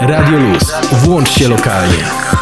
Radio Luz. Włącz się lokalnie.